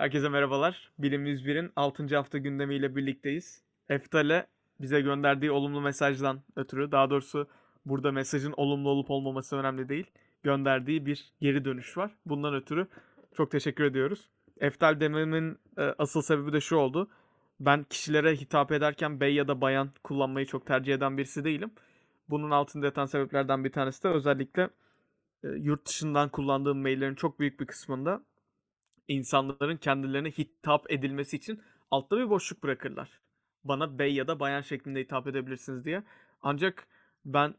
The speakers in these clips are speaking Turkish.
Herkese merhabalar. Bilim 101'in 6. hafta gündemiyle birlikteyiz. Eftal'e bize gönderdiği olumlu mesajdan ötürü, daha doğrusu burada mesajın olumlu olup olmaması önemli değil. Gönderdiği bir geri dönüş var. Bundan ötürü çok teşekkür ediyoruz. Eftal dememin e, asıl sebebi de şu oldu. Ben kişilere hitap ederken bey ya da bayan kullanmayı çok tercih eden birisi değilim. Bunun altında yatan sebeplerden bir tanesi de özellikle e, yurt dışından kullandığım maillerin çok büyük bir kısmında insanların kendilerine hitap edilmesi için altta bir boşluk bırakırlar. Bana bey ya da bayan şeklinde hitap edebilirsiniz diye. Ancak ben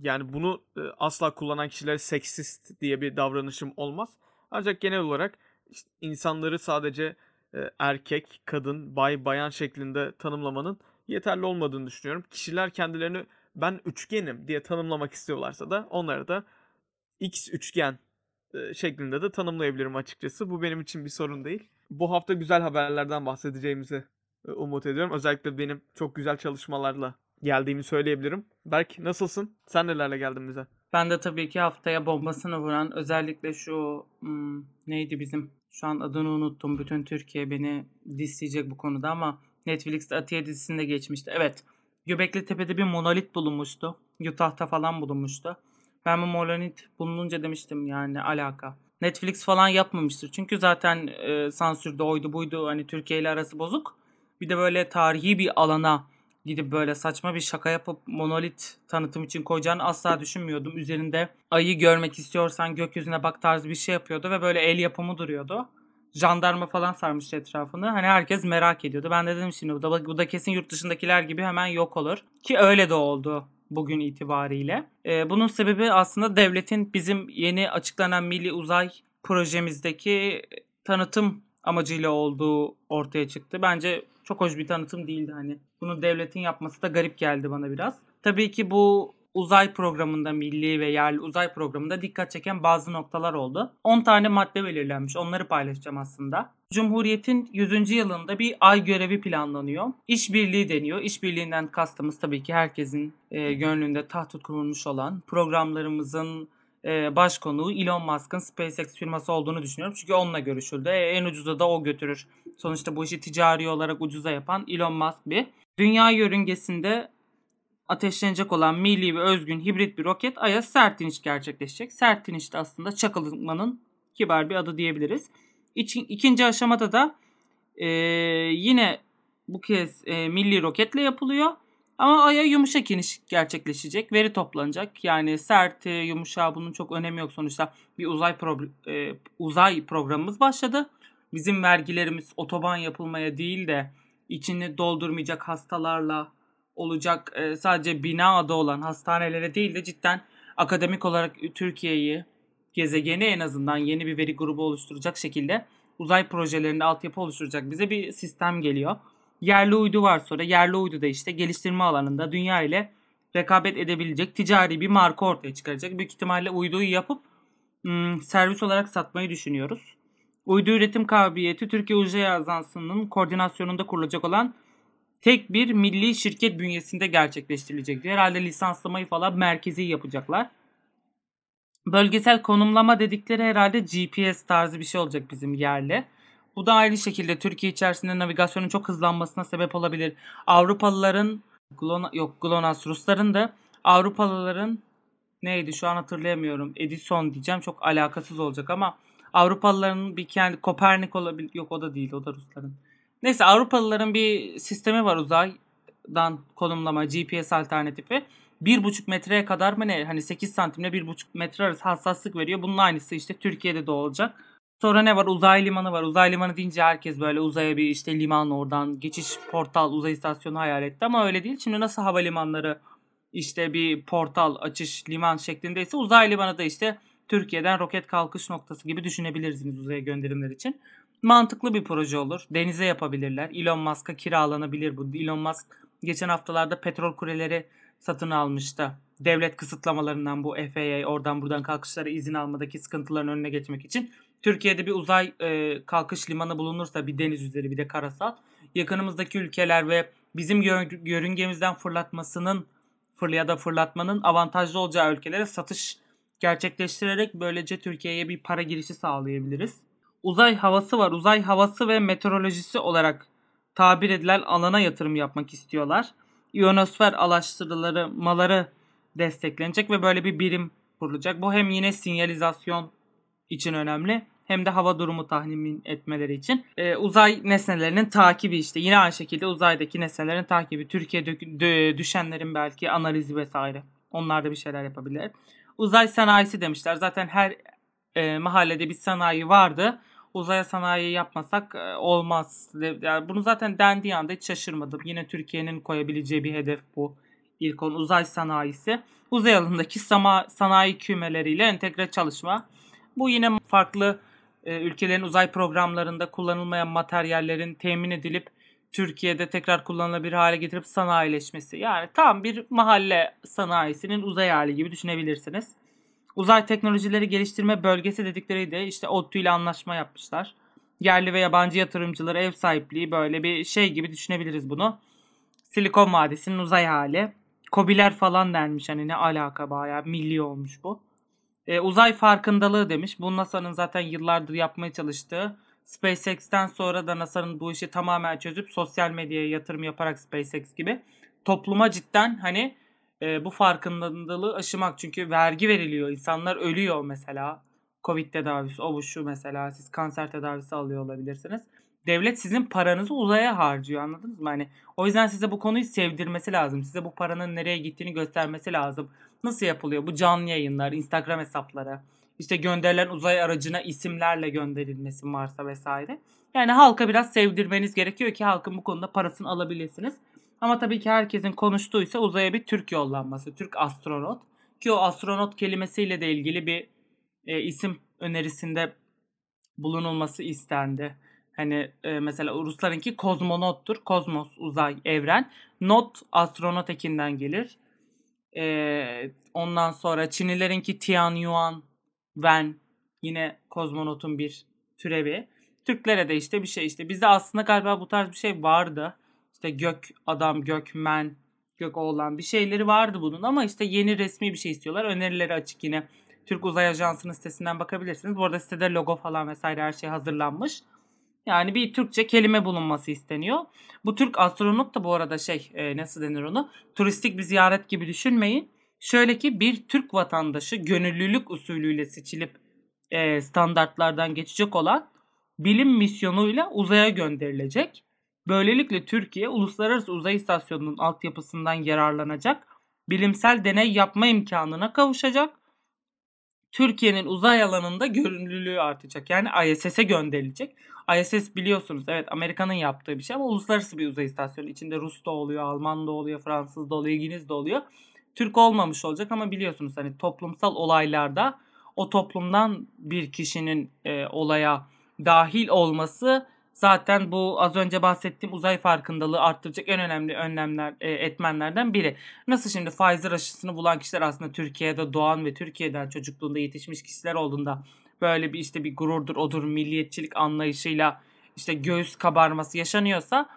yani bunu e, asla kullanan kişilere seksist diye bir davranışım olmaz. Ancak genel olarak işte insanları sadece e, erkek, kadın, bay, bayan şeklinde tanımlamanın yeterli olmadığını düşünüyorum. Kişiler kendilerini ben üçgenim diye tanımlamak istiyorlarsa da onları da X üçgen şeklinde de tanımlayabilirim açıkçası. Bu benim için bir sorun değil. Bu hafta güzel haberlerden bahsedeceğimizi umut ediyorum. Özellikle benim çok güzel çalışmalarla geldiğimi söyleyebilirim. Berk nasılsın? Sen nelerle geldin bize? Ben de tabii ki haftaya bombasını vuran özellikle şu hmm, neydi bizim şu an adını unuttum. Bütün Türkiye beni disleyecek bu konuda ama Netflix'te Atiye dizisinde geçmişti. Evet. Göbekli Tepe'de bir monolit bulunmuştu. Utah'ta falan bulunmuştu. Bu monolit bulununca demiştim yani alaka. Netflix falan yapmamıştır. Çünkü zaten e, sansürde oydu buydu hani Türkiye ile arası bozuk. Bir de böyle tarihi bir alana gidip böyle saçma bir şaka yapıp monolit tanıtım için koyacağını asla düşünmüyordum. Üzerinde ayı görmek istiyorsan gökyüzüne bak tarzı bir şey yapıyordu ve böyle el yapımı duruyordu. Jandarma falan sarmıştı etrafını. Hani herkes merak ediyordu. Ben de dedim şimdi bu da, bu da kesin yurt dışındakiler gibi hemen yok olur. Ki öyle de oldu bugün itibariyle. Ee, bunun sebebi aslında devletin bizim yeni açıklanan milli uzay projemizdeki tanıtım amacıyla olduğu ortaya çıktı. Bence çok hoş bir tanıtım değildi hani. Bunu devletin yapması da garip geldi bana biraz. Tabii ki bu uzay programında milli ve yerli uzay programında dikkat çeken bazı noktalar oldu. 10 tane madde belirlenmiş. Onları paylaşacağım aslında. Cumhuriyet'in 100. yılında bir ay görevi planlanıyor. İşbirliği deniyor. İşbirliğinden kastımız tabii ki herkesin e, gönlünde taht kurulmuş olan programlarımızın e, baş konuğu Elon Musk'ın SpaceX firması olduğunu düşünüyorum. Çünkü onunla görüşüldü. E, en ucuza da o götürür. Sonuçta bu işi ticari olarak ucuza yapan Elon Musk bir. Dünya yörüngesinde ateşlenecek olan milli ve özgün hibrit bir roket Ay'a sert iniş gerçekleşecek. Sert iniş de aslında çakılmanın kibar bir adı diyebiliriz. İçin, ikinci aşamada da e, yine bu kez e, milli roketle yapılıyor. Ama Ay'a yumuşak iniş gerçekleşecek. Veri toplanacak. Yani sert, yumuşak bunun çok önemi yok sonuçta. Bir uzay pro- e, uzay programımız başladı. Bizim vergilerimiz otoban yapılmaya değil de içini doldurmayacak hastalarla olacak e, sadece bina adı olan hastanelere değil de cidden akademik olarak Türkiye'yi gezegeni en azından yeni bir veri grubu oluşturacak şekilde uzay projelerinde altyapı oluşturacak bize bir sistem geliyor. Yerli uydu var sonra yerli uydu da işte geliştirme alanında dünya ile rekabet edebilecek ticari bir marka ortaya çıkaracak. Büyük ihtimalle uyduyu yapıp ım, servis olarak satmayı düşünüyoruz. Uydu üretim kabiliyeti Türkiye Uzay Ajansı'nın koordinasyonunda kurulacak olan tek bir milli şirket bünyesinde gerçekleştirilecek. Herhalde lisanslamayı falan merkezi yapacaklar. Bölgesel konumlama dedikleri herhalde GPS tarzı bir şey olacak bizim yerle. Bu da aynı şekilde Türkiye içerisinde navigasyonun çok hızlanmasına sebep olabilir. Avrupalıların Glona, yok GLONASS Rusların da Avrupalıların neydi şu an hatırlayamıyorum. Edison diyeceğim çok alakasız olacak ama Avrupalıların bir kendi Kopernik olabilir. Yok o da değil o da Rusların. Neyse Avrupalıların bir sistemi var uzaydan konumlama GPS alternatifi. 1,5 metreye kadar mı ne? Hani 8 santimle 1,5 metre arası hassaslık veriyor. Bunun aynısı işte Türkiye'de de olacak. Sonra ne var? Uzay limanı var. Uzay limanı deyince herkes böyle uzaya bir işte liman oradan geçiş portal uzay istasyonu hayal etti ama öyle değil. Şimdi nasıl havalimanları işte bir portal açış liman şeklindeyse uzay limanı da işte Türkiye'den roket kalkış noktası gibi düşünebilirsiniz uzaya gönderimler için. Mantıklı bir proje olur. Denize yapabilirler. Elon Musk'a kiralanabilir bu. Elon Musk geçen haftalarda petrol kuleleri satın almıştı. Devlet kısıtlamalarından bu FAA oradan buradan kalkışlara izin almadaki sıkıntıların önüne geçmek için. Türkiye'de bir uzay e, kalkış limanı bulunursa bir deniz üzeri bir de karasal yakınımızdaki ülkeler ve bizim yörüngemizden fırlatmasının ya da fırlatmanın avantajlı olacağı ülkelere satış gerçekleştirerek böylece Türkiye'ye bir para girişi sağlayabiliriz. uzay havası var. Uzay havası ve meteorolojisi olarak tabir edilen alana yatırım yapmak istiyorlar. İyonosfer araştırmaları desteklenecek ve böyle bir birim kurulacak. Bu hem yine sinyalizasyon için önemli hem de hava durumu tahmin etmeleri için. Ee, uzay nesnelerinin takibi işte yine aynı şekilde uzaydaki nesnelerin takibi, Türkiye düşenlerin belki analizi vesaire. Onlar da bir şeyler yapabilir. Uzay sanayisi demişler. Zaten her e, mahallede bir sanayi vardı. Uzaya sanayi yapmasak e, olmaz. Yani bunu zaten dendiği anda hiç şaşırmadım. Yine Türkiye'nin koyabileceği bir hedef bu. İlk on uzay sanayisi. Uzay alanındaki sama, sanayi kümeleriyle entegre çalışma. Bu yine farklı e, ülkelerin uzay programlarında kullanılmayan materyallerin temin edilip Türkiye'de tekrar kullanılabilir hale getirip sanayileşmesi. Yani tam bir mahalle sanayisinin uzay hali gibi düşünebilirsiniz. Uzay teknolojileri geliştirme bölgesi dedikleri de işte ODTÜ ile anlaşma yapmışlar. Yerli ve yabancı yatırımcılara ev sahipliği böyle bir şey gibi düşünebiliriz bunu. Silikon Vadisi'nin uzay hali. Kobiler falan denmiş hani ne alaka bayağı milli olmuş bu. Ee, uzay farkındalığı demiş. Bu NASA'nın zaten yıllardır yapmaya çalıştığı. SpaceX'ten sonra da NASA'nın bu işi tamamen çözüp sosyal medyaya yatırım yaparak SpaceX gibi topluma cidden hani e, bu farkındalığı aşımak. Çünkü vergi veriliyor. İnsanlar ölüyor mesela. Covid tedavisi, o bu şu mesela. Siz kanser tedavisi alıyor olabilirsiniz. Devlet sizin paranızı uzaya harcıyor anladınız mı? Hani o yüzden size bu konuyu sevdirmesi lazım. Size bu paranın nereye gittiğini göstermesi lazım. Nasıl yapılıyor? Bu canlı yayınlar, Instagram hesapları, işte gönderilen uzay aracına isimlerle gönderilmesi Mars'a vesaire. Yani halka biraz sevdirmeniz gerekiyor ki halkın bu konuda parasını alabilirsiniz. Ama tabii ki herkesin konuştuğuysa uzaya bir Türk yollanması, Türk astronot. Ki o astronot kelimesiyle de ilgili bir e, isim önerisinde bulunulması istendi. Hani e, mesela Ruslarınki kozmonottur. Kozmos, uzay, evren. Not astronot ekinden gelir. E, ondan sonra Çinlilerinki Tianyuan, Wen yine kozmonotun bir türevi. Türklere de işte bir şey işte. Bizde aslında galiba bu tarz bir şey vardı. İşte gök adam, gökmen, gök oğlan bir şeyleri vardı bunun ama işte yeni resmi bir şey istiyorlar. Önerileri açık yine. Türk Uzay Ajansı'nın sitesinden bakabilirsiniz. Bu arada sitede logo falan vesaire her şey hazırlanmış. Yani bir Türkçe kelime bulunması isteniyor. Bu Türk astronot da bu arada şey e, nasıl denir onu? Turistik bir ziyaret gibi düşünmeyin. Şöyle ki bir Türk vatandaşı gönüllülük usulüyle seçilip e, standartlardan geçecek olan bilim misyonuyla uzaya gönderilecek. Böylelikle Türkiye Uluslararası Uzay İstasyonu'nun altyapısından yararlanacak, bilimsel deney yapma imkanına kavuşacak. Türkiye'nin uzay alanında görünürlüğü artacak. Yani ISS'e gönderilecek. ISS biliyorsunuz evet Amerika'nın yaptığı bir şey ama uluslararası bir uzay istasyonu. İçinde Rus da oluyor, Alman da oluyor, Fransız da oluyor, İngiliz de oluyor. Türk olmamış olacak ama biliyorsunuz hani toplumsal olaylarda o toplumdan bir kişinin e, olaya dahil olması zaten bu az önce bahsettiğim uzay farkındalığı arttıracak en önemli önlemler e, etmenlerden biri. Nasıl şimdi Pfizer aşısını bulan kişiler aslında Türkiye'de doğan ve Türkiye'den çocukluğunda yetişmiş kişiler olduğunda böyle bir işte bir gururdur odur milliyetçilik anlayışıyla işte göğüs kabarması yaşanıyorsa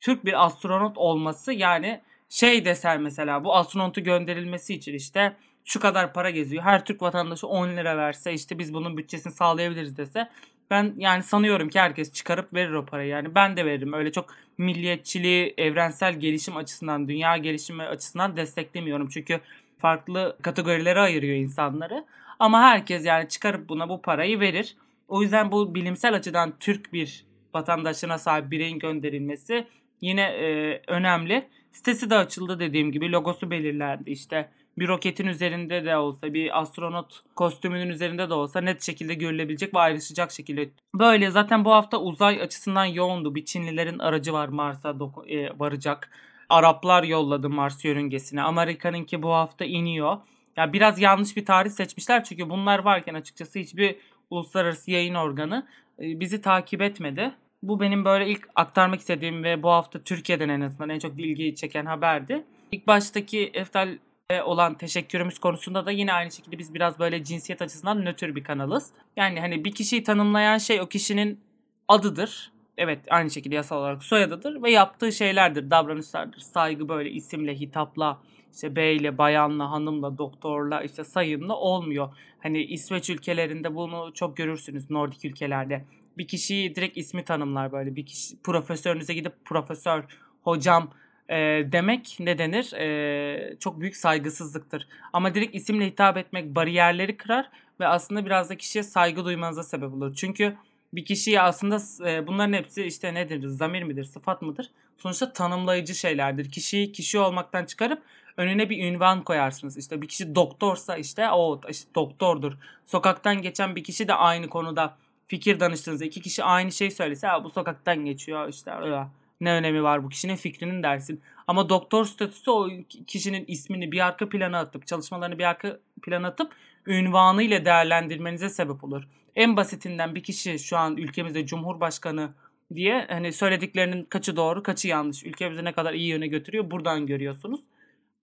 Türk bir astronot olması yani şey desen mesela bu astronotu gönderilmesi için işte şu kadar para geziyor. Her Türk vatandaşı 10 lira verse işte biz bunun bütçesini sağlayabiliriz dese ben yani sanıyorum ki herkes çıkarıp verir o parayı. Yani ben de veririm. Öyle çok milliyetçiliği evrensel gelişim açısından, dünya gelişimi açısından desteklemiyorum. Çünkü farklı kategorilere ayırıyor insanları. Ama herkes yani çıkarıp buna bu parayı verir. O yüzden bu bilimsel açıdan Türk bir vatandaşına sahip bireyin gönderilmesi yine e, önemli. Sitesi de açıldı dediğim gibi logosu belirlendi işte bir roketin üzerinde de olsa bir astronot kostümünün üzerinde de olsa net şekilde görülebilecek ve ayrışacak şekilde. Böyle zaten bu hafta uzay açısından yoğundu. Bir Çinlilerin aracı var Mars'a e, varacak. Araplar yolladı Mars yörüngesine. Amerika'nınki bu hafta iniyor. Ya biraz yanlış bir tarih seçmişler çünkü bunlar varken açıkçası hiçbir uluslararası yayın organı e, bizi takip etmedi. Bu benim böyle ilk aktarmak istediğim ve bu hafta Türkiye'den en azından en çok ilgiyi çeken haberdi. İlk baştaki Eftal olan teşekkürümüz konusunda da yine aynı şekilde biz biraz böyle cinsiyet açısından nötr bir kanalız. Yani hani bir kişiyi tanımlayan şey o kişinin adıdır. Evet aynı şekilde yasal olarak soyadıdır ve yaptığı şeylerdir, davranışlardır. Saygı böyle isimle, hitapla, işte beyle, bayanla, hanımla, doktorla, işte sayınla olmuyor. Hani İsveç ülkelerinde bunu çok görürsünüz Nordik ülkelerde. Bir kişiyi direkt ismi tanımlar böyle. Bir kişi profesörünüze gidip profesör, hocam e, demek ne denir? E, çok büyük saygısızlıktır. Ama direkt isimle hitap etmek bariyerleri kırar ve aslında biraz da kişiye saygı duymanıza sebep olur. Çünkü bir kişiye aslında e, bunların hepsi işte nedir? Zamir midir, sıfat mıdır? Sonuçta tanımlayıcı şeylerdir. Kişiyi kişi olmaktan çıkarıp önüne bir ünvan koyarsınız. İşte bir kişi doktorsa işte o işte doktordur. Sokaktan geçen bir kişi de aynı konuda fikir danıştığınızda iki kişi aynı şey söylese bu sokaktan geçiyor işte öyle. Ne önemi var bu kişinin fikrinin dersin. Ama doktor statüsü o kişinin ismini bir arka plana atıp çalışmalarını bir arka plana atıp ünvanı ile değerlendirmenize sebep olur. En basitinden bir kişi şu an ülkemizde Cumhurbaşkanı diye hani söylediklerinin kaçı doğru kaçı yanlış. Ülkemizi ne kadar iyi yöne götürüyor buradan görüyorsunuz.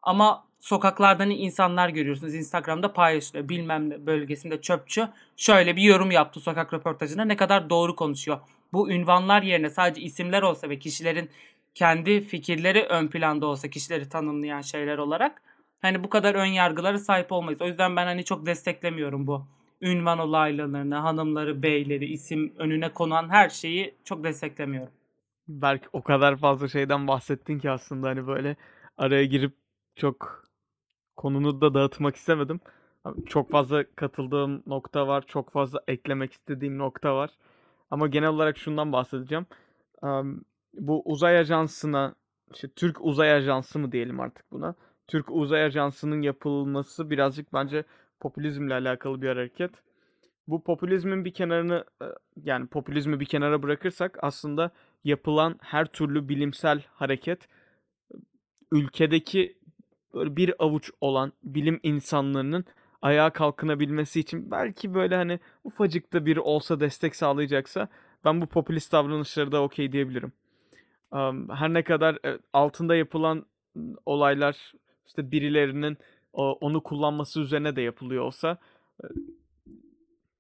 Ama sokaklardan insanlar görüyorsunuz. Instagram'da paylaşılıyor. Bilmem ne bölgesinde çöpçü şöyle bir yorum yaptı sokak röportajında. Ne kadar doğru konuşuyor. Bu ünvanlar yerine sadece isimler olsa ve kişilerin kendi fikirleri ön planda olsa kişileri tanımlayan şeyler olarak hani bu kadar ön yargılara sahip olmayız. O yüzden ben hani çok desteklemiyorum bu ünvan olaylarını, hanımları, beyleri, isim önüne konan her şeyi çok desteklemiyorum. Belki o kadar fazla şeyden bahsettin ki aslında hani böyle araya girip çok konunu da dağıtmak istemedim. Çok fazla katıldığım nokta var. Çok fazla eklemek istediğim nokta var. Ama genel olarak şundan bahsedeceğim. Bu uzay ajansına, işte Türk Uzay Ajansı mı diyelim artık buna. Türk Uzay Ajansı'nın yapılması birazcık bence popülizmle alakalı bir hareket. Bu popülizmin bir kenarını yani popülizmi bir kenara bırakırsak aslında yapılan her türlü bilimsel hareket ülkedeki böyle bir avuç olan bilim insanlarının ayağa kalkınabilmesi için belki böyle hani ufacık da biri olsa destek sağlayacaksa ben bu popülist davranışları da okey diyebilirim. Her ne kadar e, altında yapılan olaylar işte birilerinin onu kullanması üzerine de yapılıyor olsa e,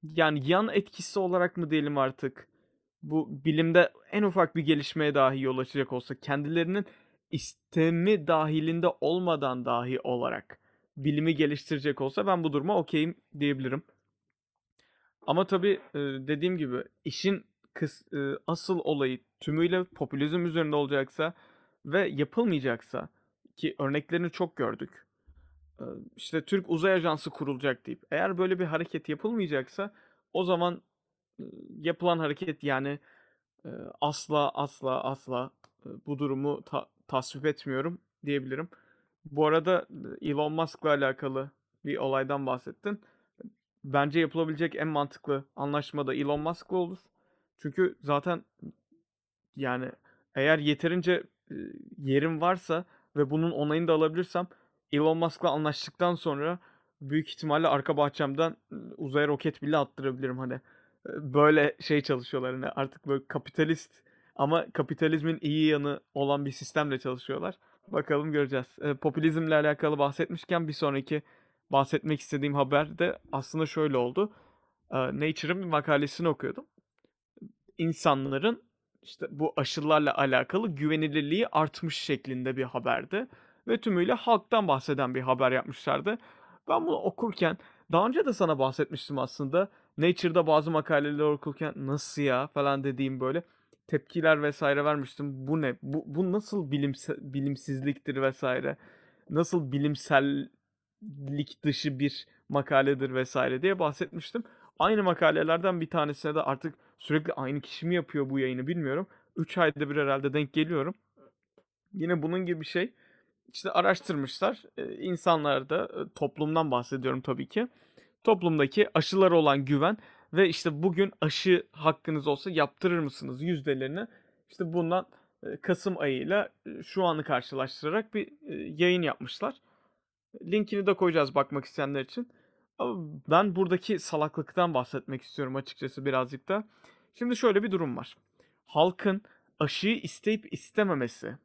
yani yan etkisi olarak mı diyelim artık bu bilimde en ufak bir gelişmeye dahi yol açacak olsa kendilerinin istemi dahilinde olmadan dahi olarak bilimi geliştirecek olsa ben bu duruma okeyim diyebilirim. Ama tabii dediğim gibi işin kıs, asıl olayı tümüyle popülizm üzerinde olacaksa ve yapılmayacaksa ki örneklerini çok gördük. İşte Türk Uzay Ajansı kurulacak deyip eğer böyle bir hareket yapılmayacaksa o zaman yapılan hareket yani asla asla asla bu durumu ta- tasvip etmiyorum diyebilirim. Bu arada Elon Musk'la alakalı bir olaydan bahsettin. Bence yapılabilecek en mantıklı anlaşma da Elon Musk'la olur. Çünkü zaten yani eğer yeterince yerim varsa ve bunun onayını da alabilirsem Elon Musk'la anlaştıktan sonra büyük ihtimalle arka bahçemden uzaya roket bile attırabilirim hani. Böyle şey çalışıyorlar hani artık böyle kapitalist ama kapitalizmin iyi yanı olan bir sistemle çalışıyorlar. Bakalım göreceğiz. E, popülizmle alakalı bahsetmişken bir sonraki bahsetmek istediğim haber de aslında şöyle oldu. E, Nature'ın bir makalesini okuyordum. İnsanların işte bu aşılarla alakalı güvenilirliği artmış şeklinde bir haberdi. Ve tümüyle halktan bahseden bir haber yapmışlardı. Ben bunu okurken daha önce de sana bahsetmiştim aslında. Nature'da bazı makaleleri okurken nasıl ya falan dediğim böyle tepkiler vesaire vermiştim. Bu ne? Bu, bu nasıl bilimse, bilimsizliktir vesaire? Nasıl bilimsellik dışı bir makaledir vesaire diye bahsetmiştim. Aynı makalelerden bir tanesine de artık sürekli aynı kişi mi yapıyor bu yayını bilmiyorum. 3 ayda bir herhalde denk geliyorum. Yine bunun gibi bir şey. İşte araştırmışlar. Ee, insanlar da toplumdan bahsediyorum tabii ki. Toplumdaki aşılara olan güven ve işte bugün aşı hakkınız olsa yaptırır mısınız yüzdelerini işte bundan Kasım ayıyla şu anı karşılaştırarak bir yayın yapmışlar. Linkini de koyacağız bakmak isteyenler için. Ama ben buradaki salaklıktan bahsetmek istiyorum açıkçası birazcık da. Şimdi şöyle bir durum var. Halkın aşıyı isteyip istememesi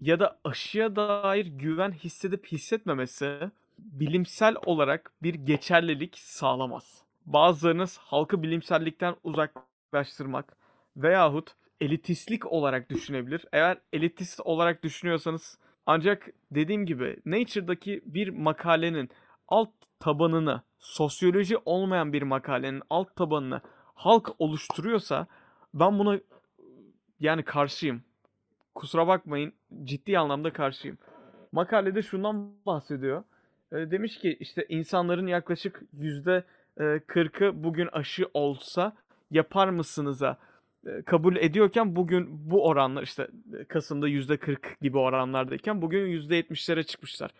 ya da aşıya dair güven hissedip hissetmemesi bilimsel olarak bir geçerlilik sağlamaz bazılarınız halkı bilimsellikten uzaklaştırmak veyahut elitistlik olarak düşünebilir. Eğer elitist olarak düşünüyorsanız Ancak dediğim gibi Nature'daki bir makalenin alt tabanını, sosyoloji olmayan bir makalenin alt tabanını halk oluşturuyorsa ben buna yani karşıyım. Kusura bakmayın ciddi anlamda karşıyım. Makalede şundan bahsediyor. Demiş ki işte insanların yaklaşık yüzde 40'ı bugün aşı olsa yapar mısınız'a kabul ediyorken bugün bu oranlar işte Kasım'da yüzde 40 gibi oranlardayken bugün yüzde 70'lere çıkmışlar.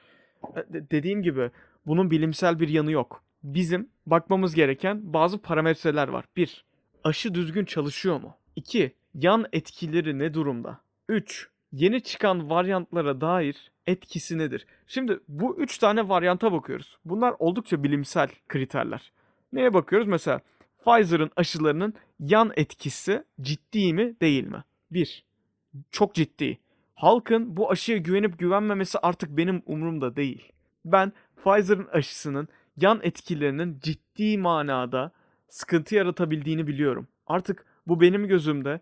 De- dediğim gibi bunun bilimsel bir yanı yok. Bizim bakmamız gereken bazı parametreler var. 1. Aşı düzgün çalışıyor mu? 2. Yan etkileri ne durumda? 3. Yeni çıkan varyantlara dair etkisi nedir? Şimdi bu 3 tane varyanta bakıyoruz. Bunlar oldukça bilimsel kriterler. Neye bakıyoruz? Mesela Pfizer'ın aşılarının yan etkisi ciddi mi değil mi? 1. Çok ciddi. Halkın bu aşıya güvenip güvenmemesi artık benim umurumda değil. Ben Pfizer'ın aşısının yan etkilerinin ciddi manada sıkıntı yaratabildiğini biliyorum. Artık bu benim gözümde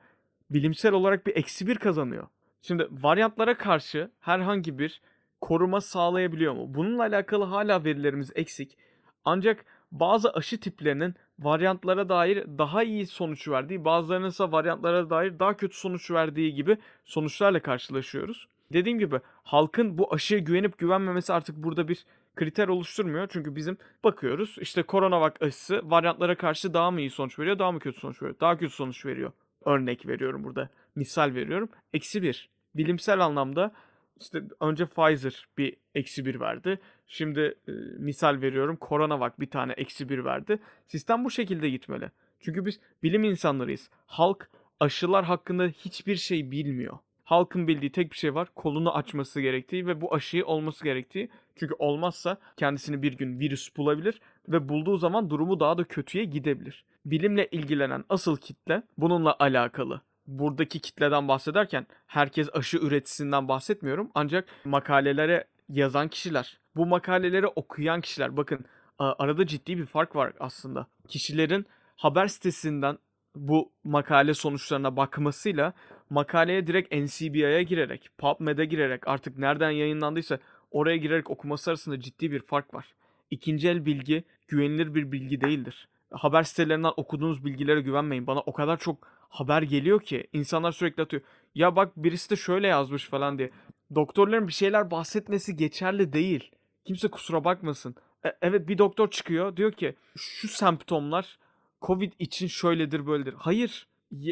bilimsel olarak bir eksi bir kazanıyor. Şimdi varyantlara karşı herhangi bir koruma sağlayabiliyor mu? Bununla alakalı hala verilerimiz eksik. Ancak bazı aşı tiplerinin varyantlara dair daha iyi sonuç verdiği, bazılarının ise varyantlara dair daha kötü sonuç verdiği gibi sonuçlarla karşılaşıyoruz. Dediğim gibi halkın bu aşıya güvenip güvenmemesi artık burada bir kriter oluşturmuyor. Çünkü bizim bakıyoruz işte koronavak aşısı varyantlara karşı daha mı iyi sonuç veriyor, daha mı kötü sonuç veriyor? Daha kötü sonuç veriyor. Örnek veriyorum burada. Misal veriyorum. Eksi bir. Bilimsel anlamda işte önce Pfizer bir eksi bir verdi. Şimdi e, misal veriyorum Coronavac bir tane eksi bir verdi. Sistem bu şekilde gitmeli. Çünkü biz bilim insanlarıyız. Halk aşılar hakkında hiçbir şey bilmiyor. Halkın bildiği tek bir şey var. Kolunu açması gerektiği ve bu aşıyı olması gerektiği. Çünkü olmazsa kendisini bir gün virüs bulabilir ve bulduğu zaman durumu daha da kötüye gidebilir. Bilimle ilgilenen asıl kitle bununla alakalı. Buradaki kitleden bahsederken herkes aşı üreticisinden bahsetmiyorum. Ancak makalelere yazan kişiler, bu makaleleri okuyan kişiler. Bakın arada ciddi bir fark var aslında. Kişilerin haber sitesinden bu makale sonuçlarına bakmasıyla makaleye direkt NCBI'ye girerek, PubMed'e girerek artık nereden yayınlandıysa oraya girerek okuması arasında ciddi bir fark var. İkinci el bilgi güvenilir bir bilgi değildir. Haber sitelerinden okuduğunuz bilgilere güvenmeyin. Bana o kadar çok haber geliyor ki insanlar sürekli atıyor. Ya bak birisi de şöyle yazmış falan diye. Doktorların bir şeyler bahsetmesi geçerli değil. Kimse kusura bakmasın. E- evet bir doktor çıkıyor diyor ki şu semptomlar Covid için şöyledir böyledir. Hayır.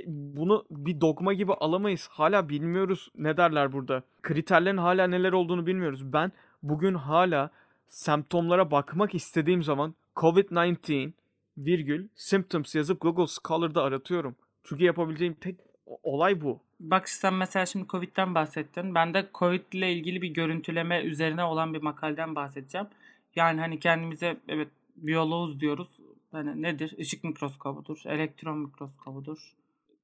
Bunu bir dogma gibi alamayız. Hala bilmiyoruz ne derler burada. Kriterlerin hala neler olduğunu bilmiyoruz. Ben bugün hala semptomlara bakmak istediğim zaman COVID-19 virgül symptoms yazıp Google Scholar'da aratıyorum. Çünkü yapabileceğim tek olay bu. Bak sen mesela şimdi Covid'den bahsettin. Ben de Covid ile ilgili bir görüntüleme üzerine olan bir makaleden bahsedeceğim. Yani hani kendimize evet biyoloğuz diyoruz. Hani nedir? Işık mikroskobudur, elektron mikroskobudur.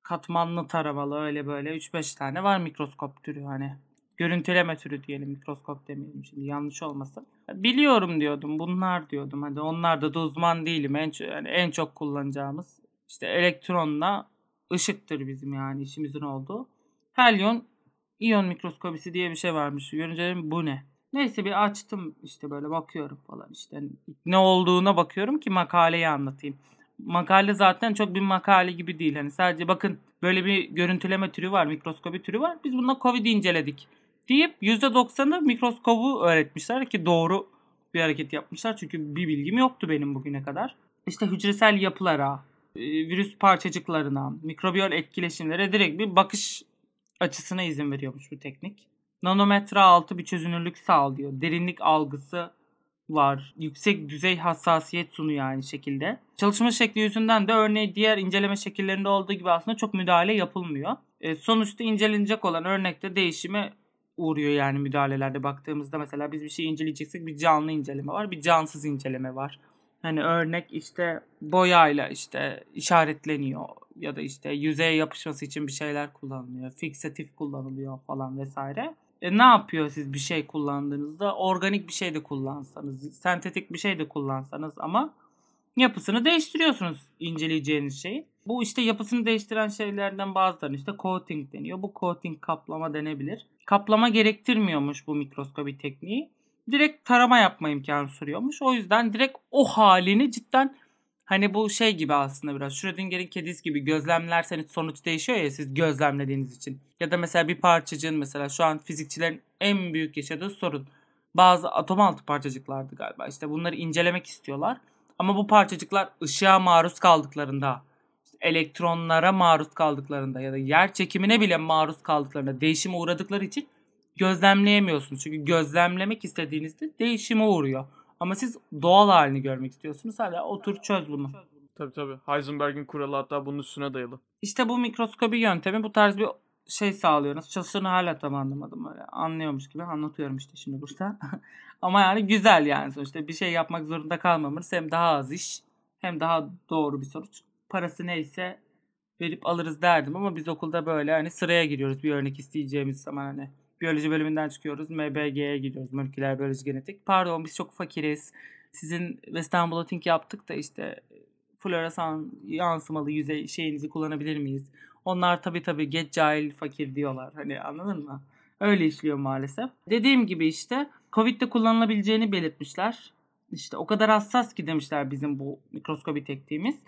Katmanlı taramalı öyle böyle 3-5 tane var mikroskop türü hani. Görüntüleme türü diyelim mikroskop demeyelim şimdi yanlış olmasın. Biliyorum diyordum bunlar diyordum. Hadi onlar da, uzman değilim. En, yani en çok kullanacağımız işte elektronla ışıktır bizim yani işimizin olduğu. Helyon iyon mikroskobisi diye bir şey varmış. Görünce bu ne? Neyse bir açtım işte böyle bakıyorum falan işte ne olduğuna bakıyorum ki makaleyi anlatayım. Makale zaten çok bir makale gibi değil. Hani sadece bakın böyle bir görüntüleme türü var, mikroskobi türü var. Biz bununla Covid'i inceledik deyip %90'ı mikroskobu öğretmişler ki doğru bir hareket yapmışlar. Çünkü bir bilgim yoktu benim bugüne kadar. İşte hücresel yapılara, virüs parçacıklarına, mikrobiyal etkileşimlere direkt bir bakış açısına izin veriyormuş bu teknik. Nanometre altı bir çözünürlük sağlıyor. Derinlik algısı var. Yüksek düzey hassasiyet sunuyor aynı şekilde. Çalışma şekli yüzünden de örneğin diğer inceleme şekillerinde olduğu gibi aslında çok müdahale yapılmıyor. E, sonuçta incelenecek olan örnekte değişime uğruyor yani müdahalelerde baktığımızda mesela biz bir şey inceleyeceksek bir canlı inceleme var, bir cansız inceleme var. Hani örnek işte boyayla işte işaretleniyor ya da işte yüzeye yapışması için bir şeyler kullanılıyor. Fiksatif kullanılıyor falan vesaire. E ne yapıyor siz bir şey kullandığınızda? Organik bir şey de kullansanız, sentetik bir şey de kullansanız ama yapısını değiştiriyorsunuz inceleyeceğiniz şeyi. Bu işte yapısını değiştiren şeylerden bazılarına işte coating deniyor. Bu coating kaplama denebilir. kaplama gerektirmiyormuş bu mikroskobi tekniği. Direkt tarama yapma imkanı sunuyormuş. O yüzden direkt o halini cidden hani bu şey gibi aslında biraz Schrödinger'in kedisi gibi gözlemlerseniz sonuç değişiyor ya siz gözlemlediğiniz için. Ya da mesela bir parçacığın mesela şu an fizikçilerin en büyük yaşadığı sorun. Bazı atom altı parçacıklardı galiba. İşte bunları incelemek istiyorlar. Ama bu parçacıklar ışığa maruz kaldıklarında, elektronlara maruz kaldıklarında ya da yer çekimine bile maruz kaldıklarında değişime uğradıkları için gözlemleyemiyorsunuz. Çünkü gözlemlemek istediğinizde değişime uğruyor. Ama siz doğal halini görmek istiyorsunuz. Hala otur çöz bunu. Tabii tabii. Heisenberg'in kuralı hatta bunun üstüne dayalı. İşte bu mikroskobi yöntemi bu tarz bir şey sağlıyor. Nasıl çalıştığını hala tam anlamadım. Öyle anlıyormuş gibi anlatıyorum işte şimdi burada. Ama yani güzel yani sonuçta bir şey yapmak zorunda kalmamız hem daha az iş hem daha doğru bir sonuç. Parası neyse verip alırız derdim ama biz okulda böyle hani sıraya giriyoruz bir örnek isteyeceğimiz zaman hani biyoloji bölümünden çıkıyoruz MBG'ye gidiyoruz moleküler biyoloji genetik. Pardon biz çok fakiriz. Sizin Western blotting yaptık da işte floresan yansımalı yüzey şeyinizi kullanabilir miyiz? Onlar tabii tabii geç cahil fakir diyorlar. Hani anladın mı? Öyle işliyor maalesef. Dediğim gibi işte Covid'de kullanılabileceğini belirtmişler. İşte o kadar hassas ki demişler bizim bu mikroskobi tekniğimiz.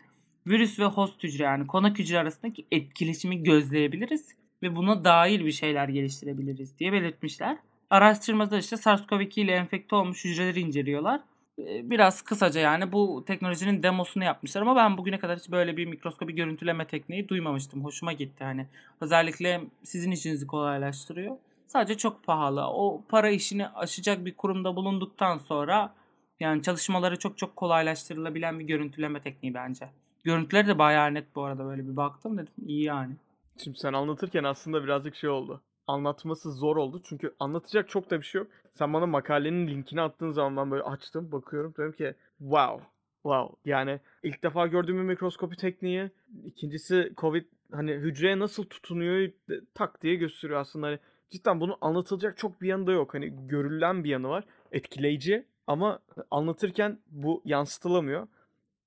Virüs ve host hücre yani konak hücre arasındaki etkileşimi gözleyebiliriz ve buna dair bir şeyler geliştirebiliriz diye belirtmişler. Araştırmada işte SARS-CoV-2 ile enfekte olmuş hücreleri inceliyorlar. Ee, Biraz kısaca yani bu teknolojinin demosunu yapmışlar ama ben bugüne kadar hiç böyle bir mikroskobi görüntüleme tekniği duymamıştım. Hoşuma gitti hani. Özellikle sizin işinizi kolaylaştırıyor. Sadece çok pahalı. O para işini aşacak bir kurumda bulunduktan sonra yani çalışmaları çok çok kolaylaştırılabilen bir görüntüleme tekniği bence. Görüntüleri de bayağı net bu arada böyle bir baktım dedim iyi yani. Şimdi sen anlatırken aslında birazcık şey oldu. Anlatması zor oldu çünkü anlatacak çok da bir şey yok. Sen bana makalenin linkini attığın zaman ben böyle açtım bakıyorum dedim ki wow wow yani ilk defa gördüğüm bir mikroskopi tekniği. İkincisi covid hani hücreye nasıl tutunuyor tak diye gösteriyor aslında hani cidden bunun anlatılacak çok bir yanı da yok. Hani görülen bir yanı var etkileyici ama anlatırken bu yansıtılamıyor.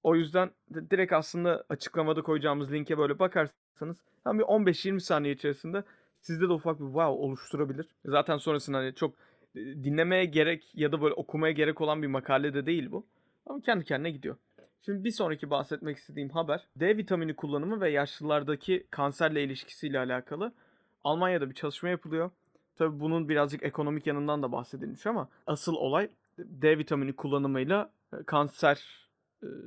O yüzden de direkt aslında açıklamada koyacağımız linke böyle bakarsanız tam bir 15-20 saniye içerisinde sizde de ufak bir wow oluşturabilir. Zaten sonrasında hani çok e, dinlemeye gerek ya da böyle okumaya gerek olan bir makale de değil bu. Ama kendi kendine gidiyor. Şimdi bir sonraki bahsetmek istediğim haber D vitamini kullanımı ve yaşlılardaki kanserle ilişkisiyle alakalı. Almanya'da bir çalışma yapılıyor. Tabii bunun birazcık ekonomik yanından da bahsedilmiş ama asıl olay D vitamini kullanımıyla e, kanser e,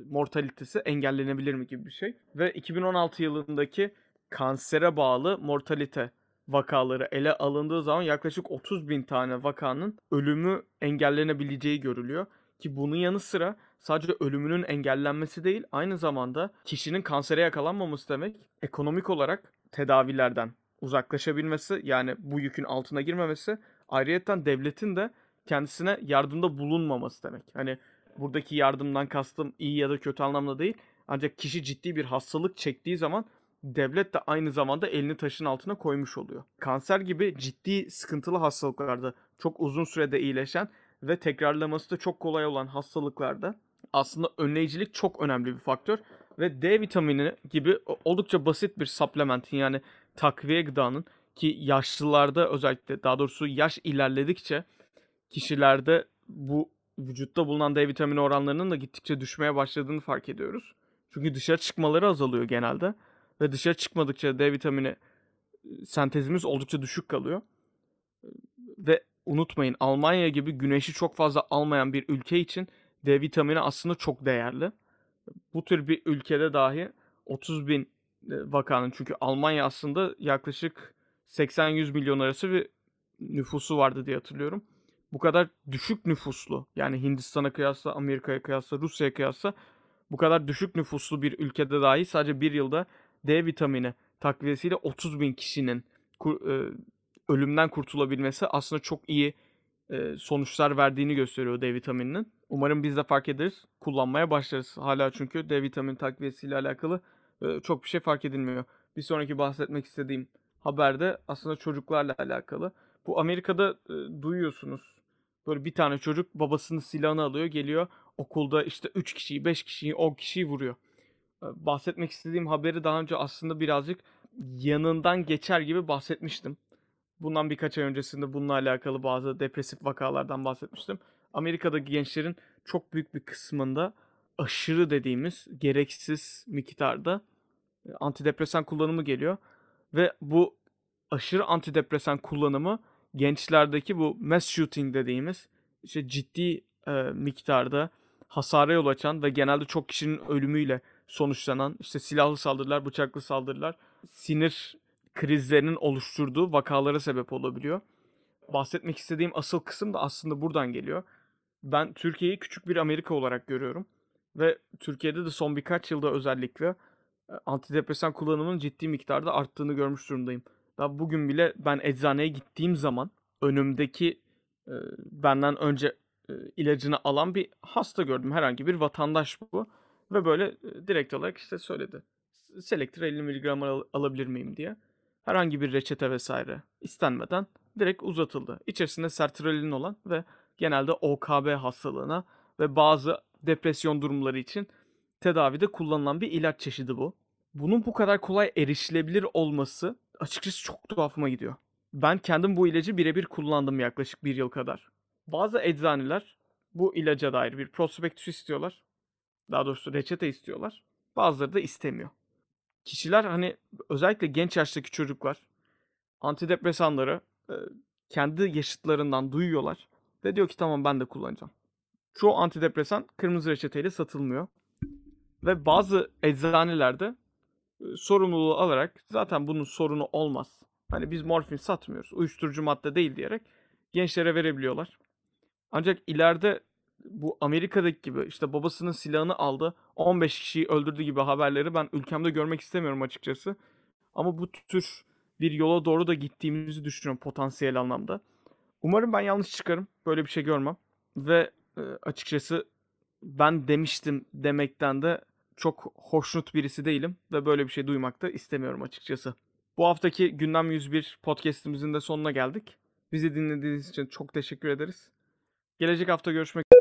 mortalitesi engellenebilir mi gibi bir şey. Ve 2016 yılındaki kansere bağlı mortalite vakaları ele alındığı zaman yaklaşık 30 bin tane vakanın ölümü engellenebileceği görülüyor. Ki bunun yanı sıra sadece ölümünün engellenmesi değil aynı zamanda kişinin kansere yakalanmaması demek ekonomik olarak tedavilerden uzaklaşabilmesi yani bu yükün altına girmemesi ayrıyeten devletin de kendisine yardımda bulunmaması demek. Hani buradaki yardımdan kastım iyi ya da kötü anlamda değil. Ancak kişi ciddi bir hastalık çektiği zaman devlet de aynı zamanda elini taşın altına koymuş oluyor. Kanser gibi ciddi sıkıntılı hastalıklarda çok uzun sürede iyileşen ve tekrarlaması da çok kolay olan hastalıklarda aslında önleyicilik çok önemli bir faktör ve D vitamini gibi oldukça basit bir supplementin yani takviye gıdanın ki yaşlılarda özellikle daha doğrusu yaş ilerledikçe kişilerde bu vücutta bulunan D vitamini oranlarının da gittikçe düşmeye başladığını fark ediyoruz. Çünkü dışarı çıkmaları azalıyor genelde ve dışarı çıkmadıkça D vitamini sentezimiz oldukça düşük kalıyor. Ve unutmayın Almanya gibi güneşi çok fazla almayan bir ülke için D vitamini aslında çok değerli. Bu tür bir ülkede dahi 30 bin vakanın çünkü Almanya aslında yaklaşık 80-100 milyon arası bir nüfusu vardı diye hatırlıyorum. Bu kadar düşük nüfuslu yani Hindistan'a kıyasla, Amerika'ya kıyasla, Rusya'ya kıyasla bu kadar düşük nüfuslu bir ülkede dahi sadece bir yılda D vitamini takviyesiyle 30 bin kişinin ölümden kurtulabilmesi aslında çok iyi sonuçlar verdiğini gösteriyor D vitamininin. Umarım biz de fark ederiz, kullanmaya başlarız. Hala çünkü D vitamini takviyesiyle alakalı çok bir şey fark edilmiyor. Bir sonraki bahsetmek istediğim haberde aslında çocuklarla alakalı. Bu Amerika'da duyuyorsunuz. Böyle bir tane çocuk babasının silahını alıyor, geliyor okulda işte 3 kişiyi, 5 kişiyi, 10 kişiyi vuruyor. Bahsetmek istediğim haberi daha önce aslında birazcık yanından geçer gibi bahsetmiştim. Bundan birkaç ay öncesinde bununla alakalı bazı depresif vakalardan bahsetmiştim. Amerika'daki gençlerin çok büyük bir kısmında aşırı dediğimiz gereksiz miktarda e, antidepresan kullanımı geliyor. Ve bu aşırı antidepresan kullanımı gençlerdeki bu mass shooting dediğimiz işte ciddi e, miktarda hasara yol açan ve genelde çok kişinin ölümüyle sonuçlanan işte silahlı saldırılar, bıçaklı saldırılar, sinir krizlerinin oluşturduğu vakalara sebep olabiliyor. Bahsetmek istediğim asıl kısım da aslında buradan geliyor. Ben Türkiye'yi küçük bir Amerika olarak görüyorum ve Türkiye'de de son birkaç yılda özellikle e, antidepresan kullanımının ciddi miktarda arttığını görmüş durumdayım. Daha bugün bile ben eczaneye gittiğim zaman önümdeki e, benden önce e, ilacını alan bir hasta gördüm. Herhangi bir vatandaş bu. Ve böyle e, direkt olarak işte söyledi. Selector 50 mg al- alabilir miyim diye. Herhangi bir reçete vesaire istenmeden direkt uzatıldı. İçerisinde sertralin olan ve genelde OKB hastalığına ve bazı depresyon durumları için tedavide kullanılan bir ilaç çeşidi bu. Bunun bu kadar kolay erişilebilir olması açıkçası çok tuhafıma gidiyor. Ben kendim bu ilacı birebir kullandım yaklaşık bir yıl kadar. Bazı eczaneler bu ilaca dair bir prospektüs istiyorlar. Daha doğrusu reçete istiyorlar. Bazıları da istemiyor. Kişiler hani özellikle genç yaştaki çocuklar antidepresanları kendi yaşıtlarından duyuyorlar ve diyor ki tamam ben de kullanacağım. Çoğu antidepresan kırmızı reçeteyle satılmıyor. Ve bazı eczanelerde sorumluluğu alarak zaten bunun sorunu olmaz. Hani biz morfin satmıyoruz. Uyuşturucu madde değil diyerek gençlere verebiliyorlar. Ancak ileride bu Amerika'daki gibi işte babasının silahını aldı 15 kişiyi öldürdü gibi haberleri ben ülkemde görmek istemiyorum açıkçası. Ama bu tür bir yola doğru da gittiğimizi düşünüyorum potansiyel anlamda. Umarım ben yanlış çıkarım. Böyle bir şey görmem. Ve açıkçası ben demiştim demekten de çok hoşnut birisi değilim ve böyle bir şey duymak da istemiyorum açıkçası. Bu haftaki Gündem 101 podcast'imizin de sonuna geldik. Bizi dinlediğiniz için çok teşekkür ederiz. Gelecek hafta görüşmek